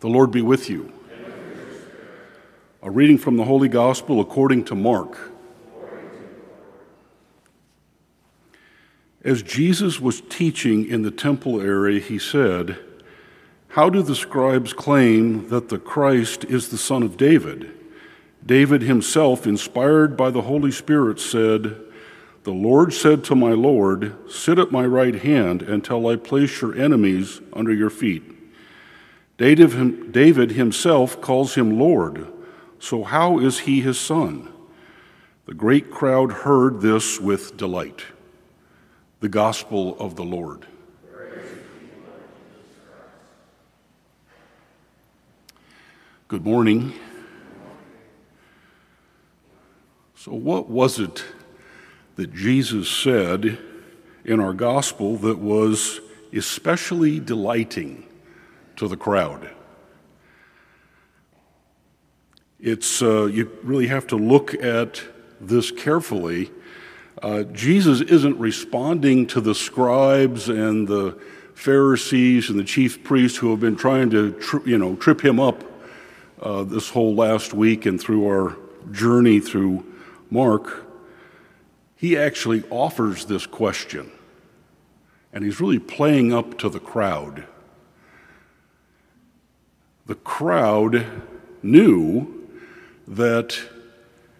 The Lord be with you. A reading from the Holy Gospel according to Mark. As Jesus was teaching in the temple area, he said, How do the scribes claim that the Christ is the son of David? David himself, inspired by the Holy Spirit, said, The Lord said to my Lord, Sit at my right hand until I place your enemies under your feet. David himself calls him Lord, so how is he his son? The great crowd heard this with delight. The gospel of the Lord. Good morning. So, what was it that Jesus said in our gospel that was especially delighting to the crowd? It's, uh, you really have to look at this carefully. Uh, Jesus isn't responding to the scribes and the Pharisees and the chief priests who have been trying to, tri- you know, trip him up uh, this whole last week and through our journey through Mark, he actually offers this question. And he's really playing up to the crowd. The crowd knew that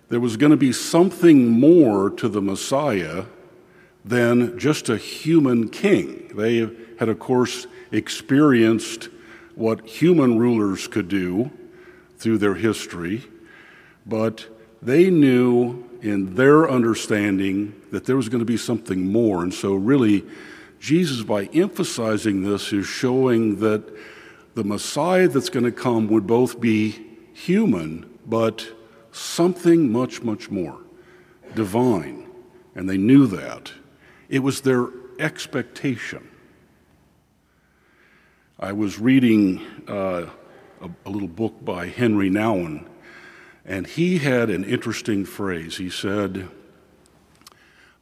there was going to be something more to the Messiah than just a human king. They had, of course, experienced what human rulers could do through their history, but they knew in their understanding that there was going to be something more. And so, really, Jesus, by emphasizing this, is showing that the Messiah that's going to come would both be human, but something much, much more divine. And they knew that. It was their expectation. I was reading uh, a, a little book by Henry Nouwen and he had an interesting phrase. He said,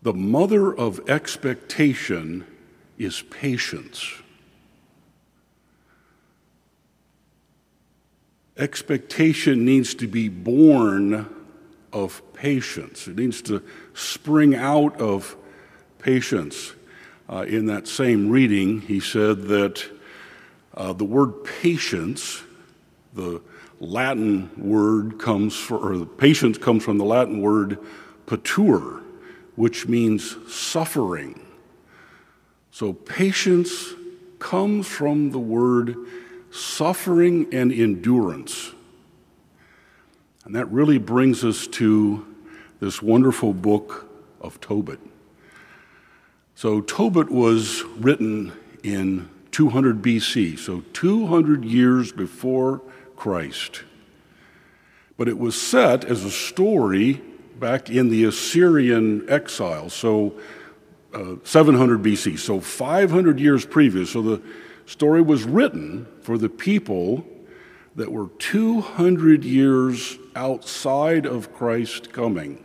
The mother of expectation is patience. Expectation needs to be born of patience, it needs to spring out of patience. Uh, in that same reading, he said that uh, the word patience, the Latin word comes for, or patience comes from the Latin word patur, which means suffering. So patience comes from the word suffering and endurance. And that really brings us to this wonderful book of Tobit. So, Tobit was written in 200 BC, so 200 years before Christ. But it was set as a story back in the Assyrian exile, so uh, 700 BC, so 500 years previous. So the story was written for the people that were 200 years outside of Christ coming.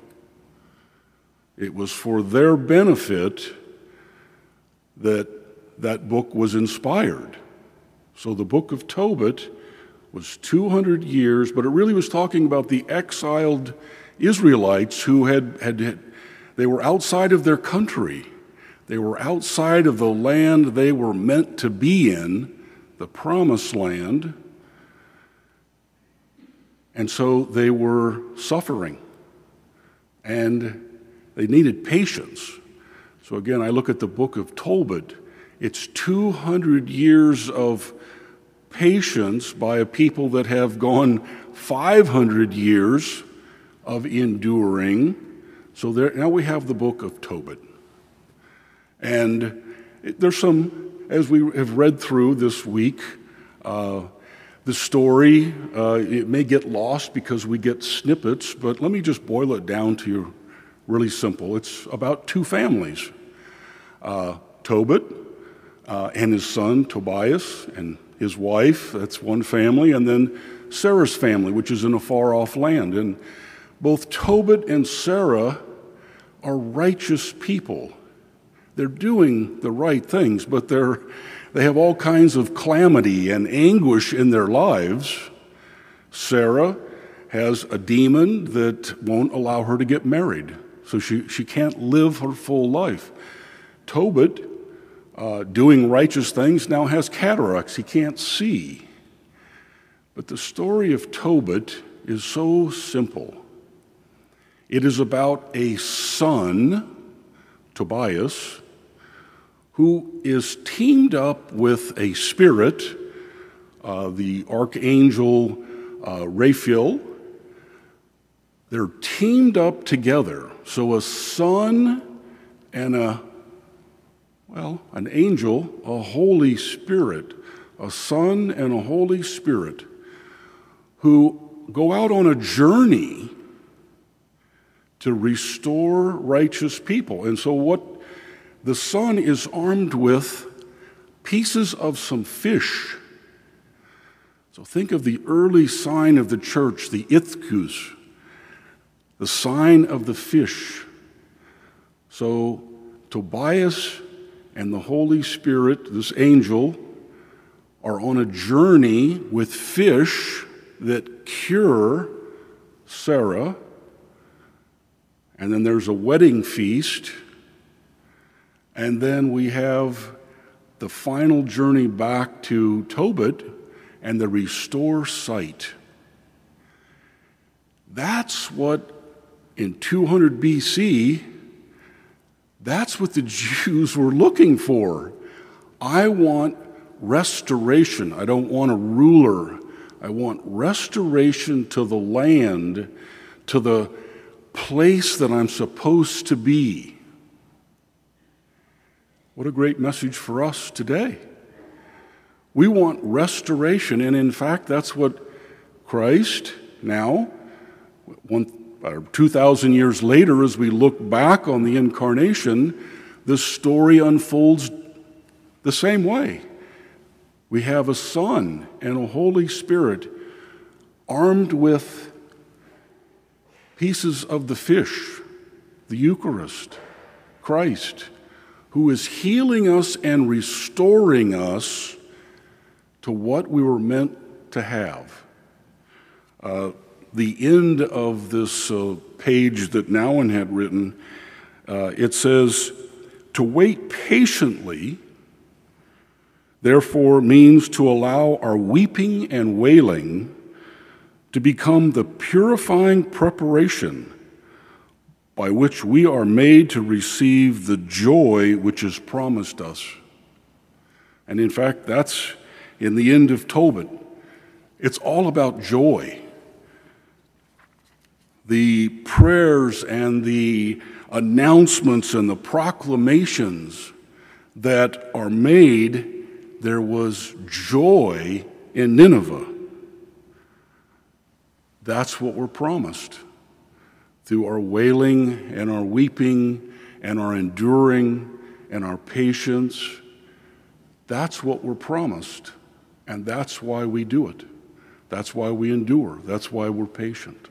It was for their benefit that that book was inspired. So the book of Tobit was 200 years, but it really was talking about the exiled Israelites who had, had, had, they were outside of their country. They were outside of the land they were meant to be in, the promised land. And so they were suffering. And they needed patience. So again, I look at the book of Tobit. It's 200 years of patience by a people that have gone 500 years of enduring. So there, now we have the book of Tobit. And there's some, as we have read through this week, uh, the story, uh, it may get lost because we get snippets, but let me just boil it down to you really simple. It's about two families uh, Tobit uh, and his son Tobias, and his wife, that's one family, and then Sarah's family, which is in a far off land. And both Tobit and Sarah are righteous people. They're doing the right things, but they're, they have all kinds of calamity and anguish in their lives. Sarah has a demon that won't allow her to get married, so she, she can't live her full life. Tobit, uh, doing righteous things, now has cataracts. He can't see. But the story of Tobit is so simple. It is about a son, Tobias, who is teamed up with a spirit, uh, the archangel uh, Raphael. They're teamed up together. So a son and a, well, an angel, a Holy Spirit, a son and a Holy Spirit who go out on a journey to restore righteous people. And so, what the son is armed with pieces of some fish. So, think of the early sign of the church, the ichthus, the sign of the fish. So, Tobias and the Holy Spirit, this angel, are on a journey with fish that cure Sarah. And then there's a wedding feast. And then we have the final journey back to Tobit and the restore sight. That's what in 200 BC, that's what the Jews were looking for. I want restoration. I don't want a ruler. I want restoration to the land, to the place that I'm supposed to be. What a great message for us today. We want restoration, and in fact, that's what Christ now, one, 2,000 years later, as we look back on the incarnation, the story unfolds the same way. We have a Son and a Holy Spirit armed with pieces of the fish, the Eucharist, Christ, who is healing us and restoring us to what we were meant to have. Uh, the end of this uh, page that Nouwen had written, uh, it says, to wait patiently therefore means to allow our weeping and wailing to become the purifying preparation by which we are made to receive the joy which is promised us. And in fact, that's in the end of Tobit. It's all about joy. The prayers and the announcements and the proclamations that are made there was joy in Nineveh. That's what we're promised. Through our wailing and our weeping and our enduring and our patience, that's what we're promised. And that's why we do it. That's why we endure. That's why we're patient.